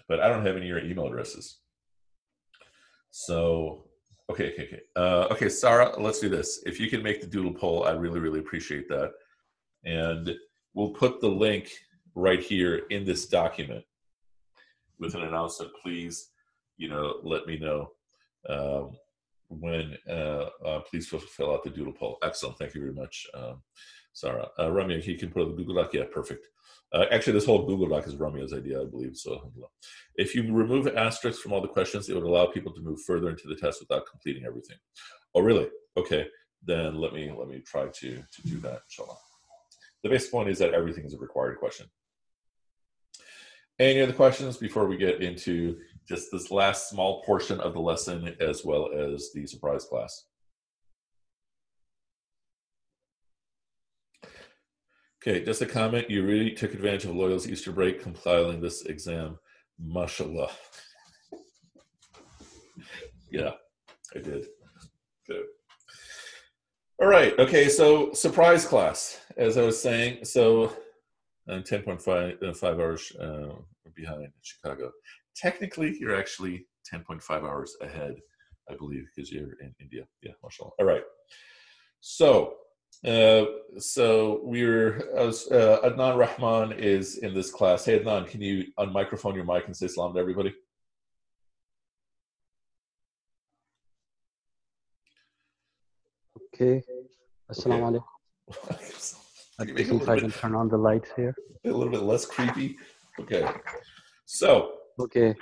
but I don't have any of your email addresses. So, okay, okay, okay. Uh, okay, Sarah, let's do this. If you can make the doodle poll, I really, really appreciate that. And we'll put the link right here in this document with an announcement. Please, you know, let me know um, when uh, uh, please fill, out the doodle poll. Excellent. Thank you very much, um, Sarah. Uh, Ramya, he can put the Google Doc. Yeah, perfect. Uh, actually, this whole Google Doc is Ramya's idea, I believe. So, if you remove asterisks from all the questions, it would allow people to move further into the test without completing everything. Oh, really? Okay. Then let me let me try to to do that. Inshallah. The basic point is that everything is a required question. Any other questions before we get into just this last small portion of the lesson as well as the surprise class? Okay, just a comment. You really took advantage of Loyola's Easter break compiling this exam. Mashallah. yeah, I did. Good. All right. Okay. So surprise class, as I was saying. So I'm 10.5 uh, hours uh, behind Chicago. Technically, you're actually 10.5 hours ahead, I believe, because you're in India. Yeah, mashallah. All right. So, uh, so we're uh, Adnan Rahman is in this class. Hey, Adnan, can you unmicrophone your mic and say salam to everybody? Okay. Assalamu alaikum. I Can you make it a think little I bit- turn on the lights here. a little bit less creepy. Okay. So Okay.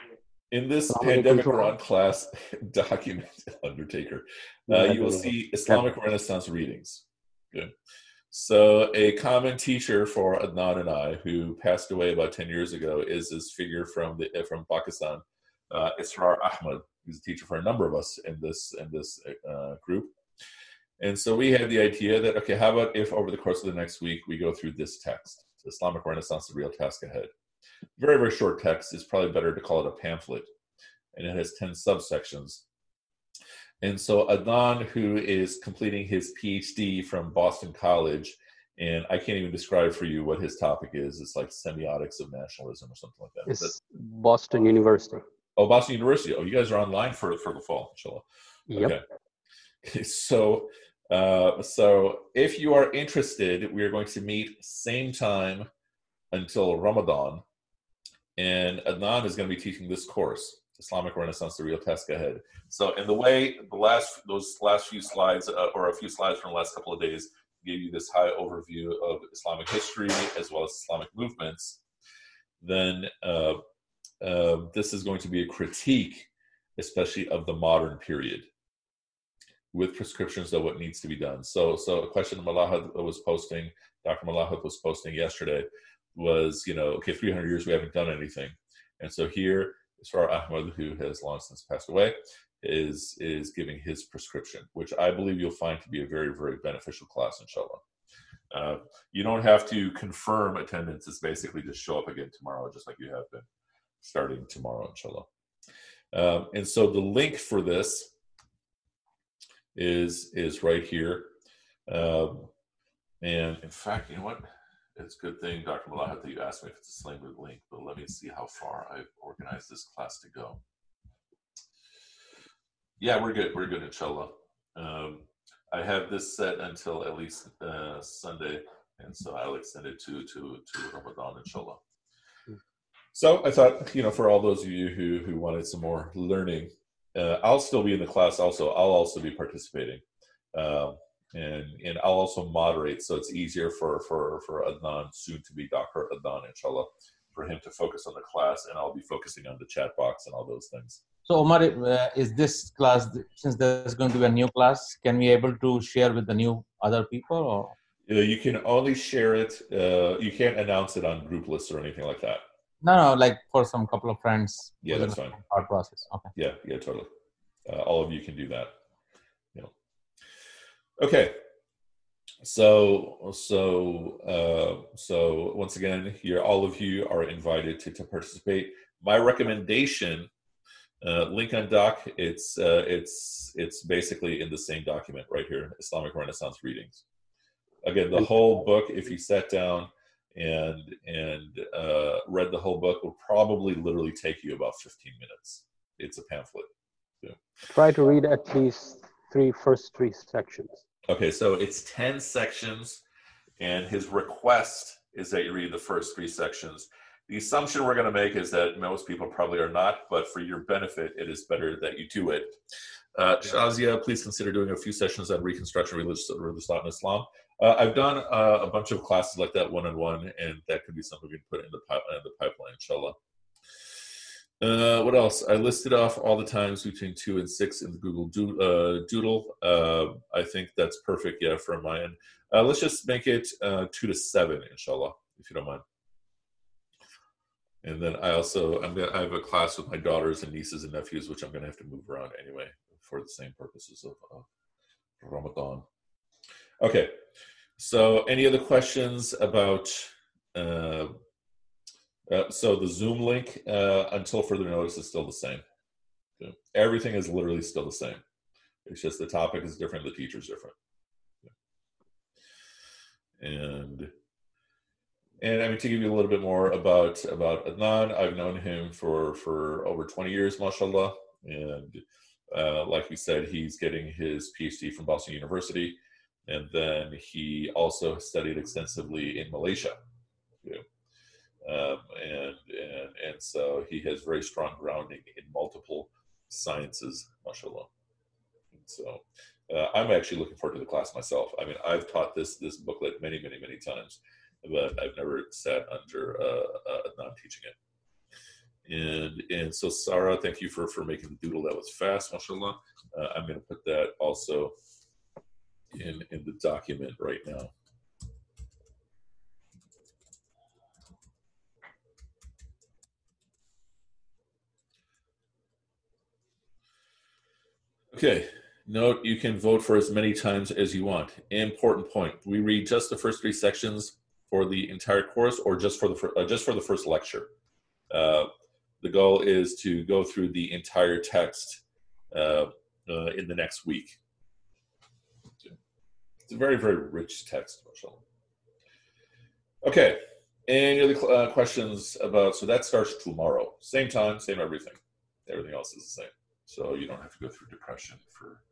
in this alaikum pandemic. Quran class document, Undertaker, uh, you will see Islamic Renaissance readings. Good. So a common teacher for Adnan and I, who passed away about 10 years ago, is this figure from the from Pakistan, uh, Israr Ahmad. He's a teacher for a number of us in this in this uh, group. And so we had the idea that, okay, how about if over the course of the next week we go through this text, Islamic Renaissance, the real task ahead. Very, very short text. It's probably better to call it a pamphlet. And it has 10 subsections. And so Adnan, who is completing his PhD from Boston College, and I can't even describe for you what his topic is. It's like semiotics of nationalism or something like that. But- It's Boston University. oh, Boston University. Oh, you guys are online for for the fall, inshallah. Yep. Okay. So, uh, so if you are interested, we are going to meet same time until Ramadan, and Adnan is going to be teaching this course, Islamic Renaissance: The Real Task Ahead. So, in the way the last those last few slides, uh, or a few slides from the last couple of days, gave you this high overview of Islamic history as well as Islamic movements, then uh, uh, this is going to be a critique, especially of the modern period with prescriptions of what needs to be done. So, so a question Malahad was posting, Dr. Malahad was posting yesterday was, you know, okay, 300 years we haven't done anything, and so here Israr Ahmad, who has long since passed away, is is giving his prescription, which I believe you'll find to be a very very beneficial class, inshallah. Uh, you don't have to confirm attendance; it's basically just show up again tomorrow, just like you have been, starting tomorrow, inshallah. Um, and so the link for this is is right here. Um, and in fact, you know what? It's a good thing, Dr. Malahat, that you asked me if it's a slang with link, but let me see how far I've organized this class to go. Yeah, we're good. We're good, inshallah. Um, I have this set until at least uh, Sunday, and so I'll extend it to to to Ramadan, inshallah. Hmm. So I thought, you know, for all those of you who who wanted some more learning, uh, I'll still be in the class. Also, I'll also be participating, um, and and I'll also moderate, so it's easier for for for Adnan, soon to be Dr. Adnan, inshallah, for him to focus on the class, and I'll be focusing on the chat box and all those things. So Omar, uh, is this class since there's going to be a new class? Can we able to share with the new other people or? Uh, you can only share it. Uh, you can't announce it on group lists or anything like that. No, no, like for some couple of friends. Yeah, that's the fine. Hard process. Okay. Yeah, yeah, totally. Uh, all of you can do that. Yeah. Okay. So, so, uh, so once again, here, all of you are invited to, to participate. My recommendation, uh, link on doc. It's uh, it's it's basically in the same document right here, Islamic Renaissance readings. Again, the whole book. If you sat down and and uh, read the whole book, will probably literally take you about 15 minutes. It's a pamphlet. Try to read at least three first three sections. Okay, so it's 10 sections, and his request is that you read the first three sections. The assumption we're going to make is that most people probably are not, but for your benefit, it is better that you do it. Uh, Shazia, please consider doing a few sessions on Reconstruction, Religious, religious Thought, and Islam. Uh, I've done uh, a bunch of classes like that one on one, and that could be something we can put in the, in the pipeline, inshallah. Uh, what else? I listed off all the times between two and six in the Google do- uh, Doodle. Uh, I think that's perfect, yeah, from my end. Uh, let's just make it two to seven, inshallah, if you don't mind. And then I also I'm gonna I have a class with my daughters and nieces and nephews, which I'm gonna have to move around anyway for the same purposes of Ramadan. Okay, so any other questions about? Uh, uh, so the Zoom link, uh, until further notice, is still the same. Okay. Everything is literally still the same. It's just the topic is different, the teacher's different. And and I mean to give you a little bit more about about Adnan, I've known him for for over 20 years, mashallah. And uh, like we said, he's getting his PhD from Boston University, and then he also studied extensively in Malaysia. Yeah. Um, and, and and so he has very strong grounding in multiple sciences, mashallah. So uh, I'm actually looking forward to the class myself. I mean, I've taught this this booklet many, many, many times, but I've never sat under uh, uh, non teaching it. And and so Sarah, thank you for for making the doodle. That was fast, mashallah. Uh, I'm going to put that also in in the document right now. Okay. Note you can vote for as many times as you want. Important point: we read just the first three sections for the entire course, or just for the fir- uh, just for the first lecture. Uh, the goal is to go through the entire text uh, uh, in the next week. It's a very very rich text, mashallah. Okay. Any other uh, questions about? So that starts tomorrow, same time, same everything. Everything else is the same so you don't have to go through depression for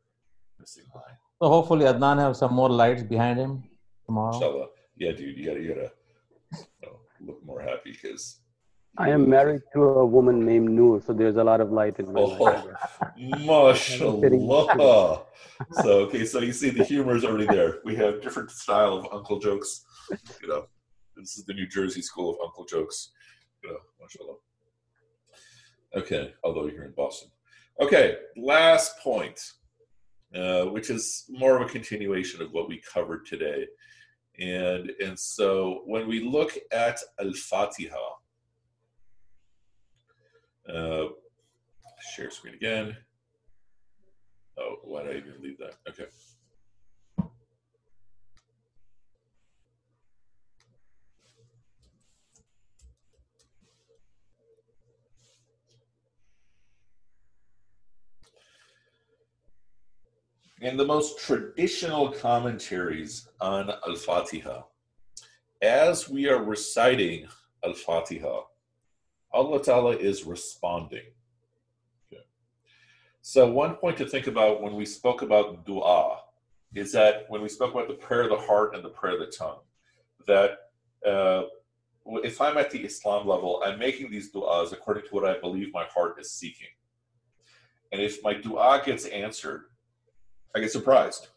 missing line. So hopefully Adnan have some more lights behind him tomorrow. Inshallah. Yeah, dude, you gotta you gotta you know, look more happy because I am married to a woman named Noor, so there's a lot of light in my life. oh, mashallah. so okay, so you see the humor is already there. We have different style of uncle jokes. You know, this is the New Jersey school of uncle jokes. You know, mashallah. Okay, although you're in Boston. Okay, last point, uh, which is more of a continuation of what we covered today. And, and so when we look at Al Fatiha, uh, share screen again. Oh, why did I even leave that? Okay. in the most traditional commentaries on Al Fatiha, as we are reciting Al Fatiha, Allah Ta'ala is responding. Okay. So, one point to think about when we spoke about dua is that when we spoke about the prayer of the heart and the prayer of the tongue, that uh, if I'm at the Islam level, I'm making these du'as according to what I believe my heart is seeking. And if my dua gets answered, I get surprised.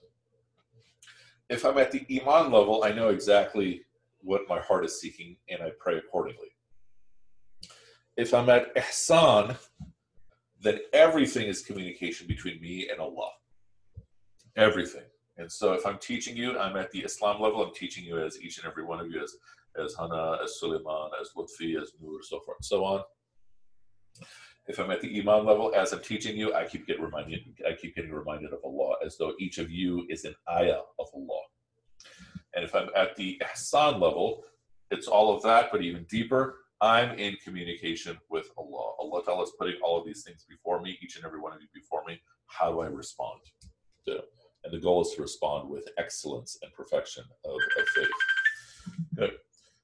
If I'm at the Iman level, I know exactly what my heart is seeking and I pray accordingly. If I'm at Ihsan, then everything is communication between me and Allah. Everything. And so if I'm teaching you, I'm at the Islam level, I'm teaching you as each and every one of you, as, as Hana, as Suleiman, as Lutfi, as Nur, so forth and so on. If I'm at the Iman level, as I'm teaching you, I keep getting reminded, I keep getting reminded of Allah, as though each of you is an ayah of Allah. And if I'm at the Ihsan level, it's all of that, but even deeper. I'm in communication with Allah. Allah Ta'ala is putting all of these things before me, each and every one of you before me. How do I respond to? And the goal is to respond with excellence and perfection of, of faith. Good.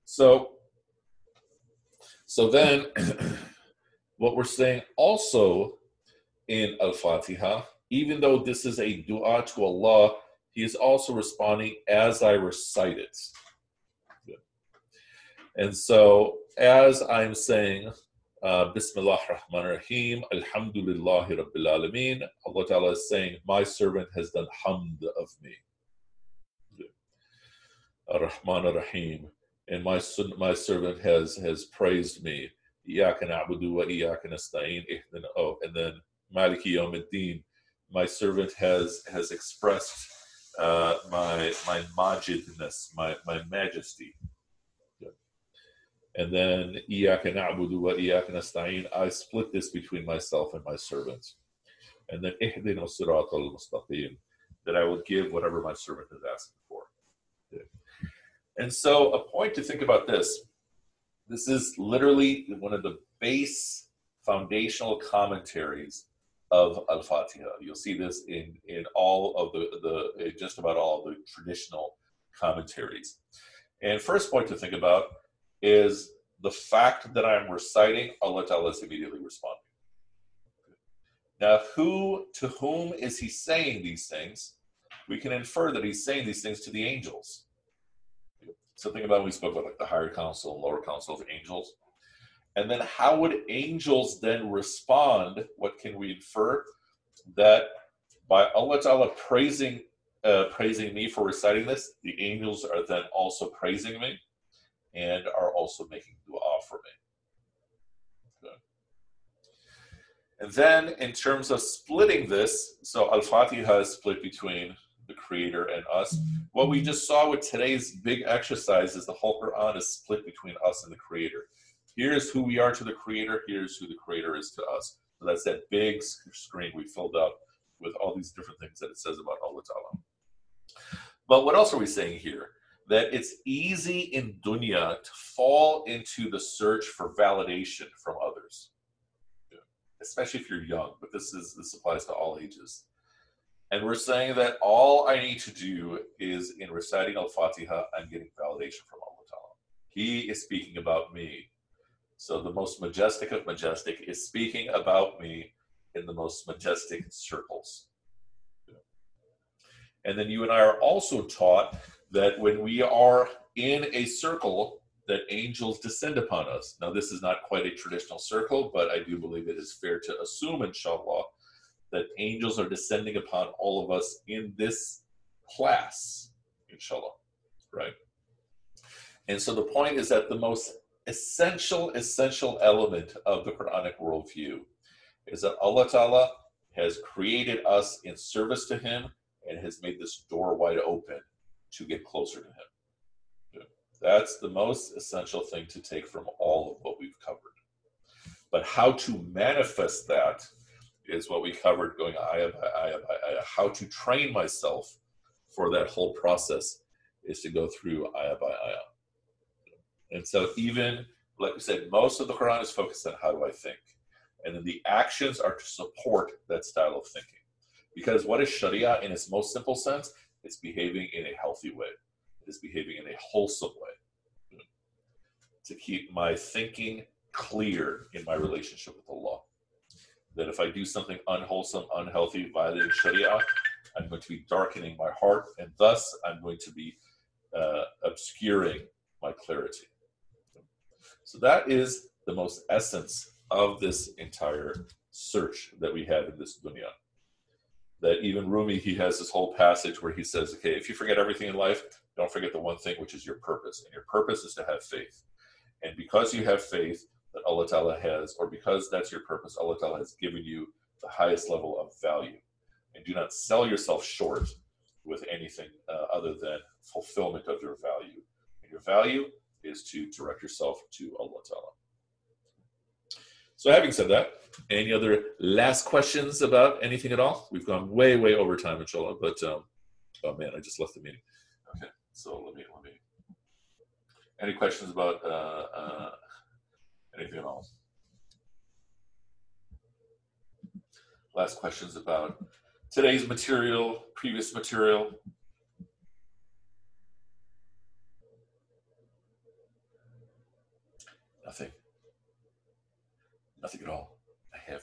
So, so then, what we're saying also in Al Fatiha, even though this is a dua to Allah, he is also responding as I recite it. And so, as I'm saying, uh, Bismillah Rahman Rahim, Alhamdulillahi Rabbil Alameen, Allah Ta'ala is saying, My servant has done hamd of me. Rahman Rahim, and my, my servant has, has praised me. Wa. Oh, and then Maliki Yawmiddin, my servant has, has expressed uh, my my majidness, my my majesty. And then iyaka na'budu wa iyaka nasta'in. I split this between myself and my servants. And then ihdina sirat al mustaqim. That I will give whatever my servant is asking for. And so, a point to think about this. This is literally one of the base foundational commentaries of Al Fatiha. You'll see this in in all of the the just about all the traditional commentaries. And first point to think about is the fact that I'm reciting, Allah Ta'ala is immediately responding. Now, who to whom is he saying these things? We can infer that he's saying these things to the angels. Something about we spoke about like the higher council lower council of angels. And then how would angels then respond? What can we infer? That by Allah Ta'ala praising uh, praising me for reciting this, the angels are then also praising me and are also making dua for me. And then in terms of splitting this, so Al-Fatiha is split between the creator and us. What we just saw with today's big exercise is the whole Quran is split between us and the creator. Here's who we are to the creator, here's who the creator is to us. So that's that big screen we filled up with all these different things that it says about Allah Ta'ala. But what else are we saying here? That it's easy in dunya to fall into the search for validation from others, especially if you're young. But this is this applies to all ages. And we're saying that all I need to do is in reciting Al Fatiha, I'm getting validation from Allah Ta'ala. He is speaking about me. So the most majestic of majestic is speaking about me in the most majestic circles. And then you and I are also taught that when we are in a circle, that angels descend upon us. Now, this is not quite a traditional circle, but I do believe it is fair to assume, inshallah, that angels are descending upon all of us in this class, inshallah, right? And so the point is that the most essential, essential element of the Quranic worldview is that Allah Ta'ala has created us in service to Him and has made this door wide open to get closer to Him. That's the most essential thing to take from all of what we've covered. But how to manifest that is what we covered going ayah by ayah by ayah. How to train myself for that whole process is to go through ayah by ayah. And so, even like we said, most of the Quran is focused on how do I think, and then the actions are to support that style of thinking. Because what is Sharia in its most simple sense? It's behaving in a healthy way. It is behaving in a wholesome way. To keep my thinking clear in my relationship with Allah. That if I do something unwholesome, unhealthy, violating Sharia, I'm going to be darkening my heart, and thus I'm going to be uh, obscuring my clarity. So that is the most essence of this entire search that we have in this dunya. That even Rumi, he has this whole passage where he says, okay, if you forget everything in life, don't forget the one thing, which is your purpose. And your purpose is to have faith. And because you have faith that Allah Ta'ala has, or because that's your purpose, Allah Ta'ala has given you the highest level of value. And do not sell yourself short with anything uh, other than fulfillment of your value. And your value is to direct yourself to Allah Ta'ala. So, having said that, any other last questions about anything at all? We've gone way, way over time, inshallah. But um, oh man, I just left the meeting. Okay, so let me let me. Any questions about uh, uh, anything at all? Last questions about today's material, previous material. Nothing. Nothing at all. I have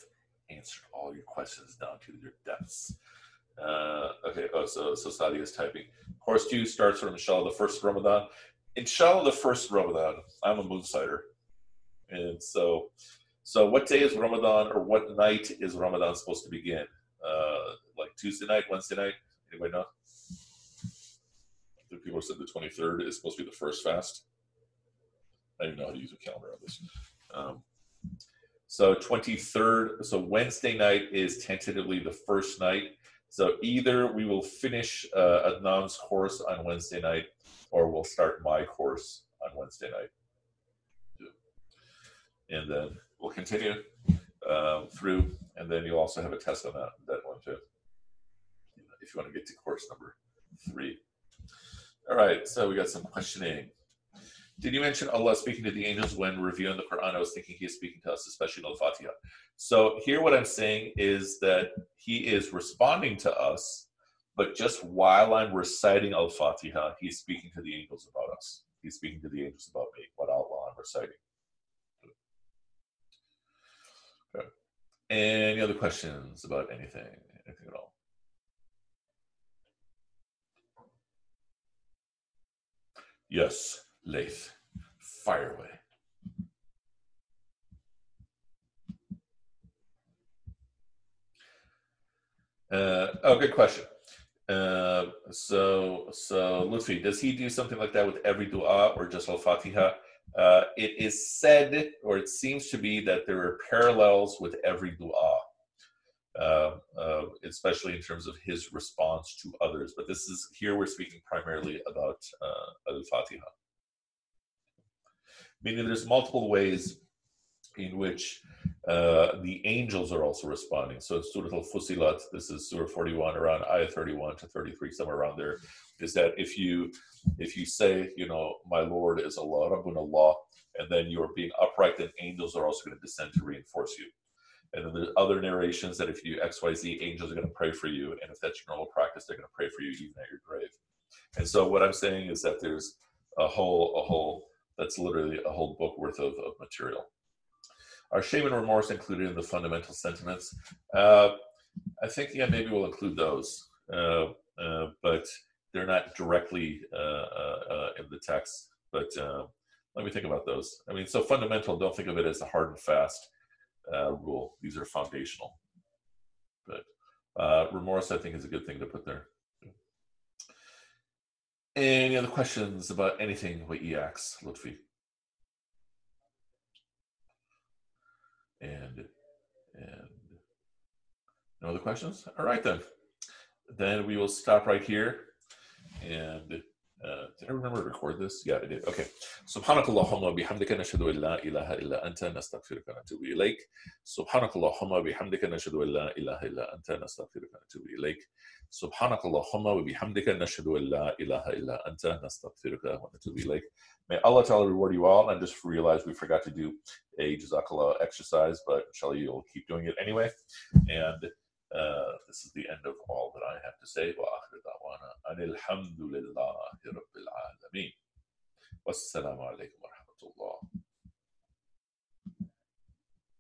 answered all your questions down to their depths. Uh, okay, oh, so, so Sadia is typing. Course two starts from inshallah the first Ramadan. Inshallah the first Ramadan. I'm a moonsider. And so, so what day is Ramadan or what night is Ramadan supposed to begin? Uh, like Tuesday night, Wednesday night? Anybody know? Think people said the 23rd is supposed to be the first fast. I don't even know how to use a calendar on this. Um, so 23rd, so Wednesday night is tentatively the first night. So either we will finish uh, Adnan's course on Wednesday night, or we'll start my course on Wednesday night. And then we'll continue um, through, and then you'll also have a test on that that one too, if you want to get to course number three. All right, so we got some questioning. Did you mention Allah speaking to the angels when reviewing the Quran? I was thinking He is speaking to us, especially in Al Fatiha. So, here what I'm saying is that He is responding to us, but just while I'm reciting Al Fatiha, He's speaking to the angels about us. He's speaking to the angels about me, what Allah I'm reciting. Okay. Any other questions about anything? Anything at all? Yes. Lath. Fire away. Uh, oh, good question. Uh, so, so Lutfi, does he do something like that with every dua or just Al Fatiha? Uh, it is said, or it seems to be, that there are parallels with every dua, uh, uh, especially in terms of his response to others. But this is here we're speaking primarily about uh, Al Fatiha meaning there's multiple ways in which uh, the angels are also responding. So Surah Al-Fusilat, this is Surah 41, around Ayah 31 to 33, somewhere around there, is that if you if you say, you know, my Lord is Allah, Rabbun Allah, and then you are being upright, then angels are also going to descend to reinforce you. And then there's other narrations that if you X, Y, Z, angels are going to pray for you, and if that's your normal practice, they're going to pray for you even at your grave. And so what I'm saying is that there's a whole a whole that's literally a whole book worth of, of material. Are shame and remorse included in the fundamental sentiments? Uh, I think, yeah, maybe we'll include those, uh, uh, but they're not directly uh, uh, uh, in the text. But let me think about those. I mean, so fundamental, don't think of it as a hard and fast rule. These are foundational. But remorse, I think, is a good thing to put there. Any other questions about anything with EX, Lutfi? And and no other questions? All right then. Then we will stop right here. And uh, did I remember to record this? Yeah, I did. Okay. Subhanakallahumma bihamdika nashhadu an la ilaha illa anta nastaghfiruka wa natubu ilayk. Subhanakallahumma bihamdika nashhadu an la ilaha illa anta nastaghfiruka wa natubu ilayk. Subhanakallahumma wa bihamdika nashhadu an la ilaha illa anta nastaghfiruka wa natubu ilayk. May Allah Ta'ala reward you all. And just realized we forgot to do a jazakallah exercise, but inshallah you'll keep doing it anyway. And uh, this is the end of all that I have to say. وآخر دعوانا أن الحمد لله رب العالمين والسلام عليكم ورحمة الله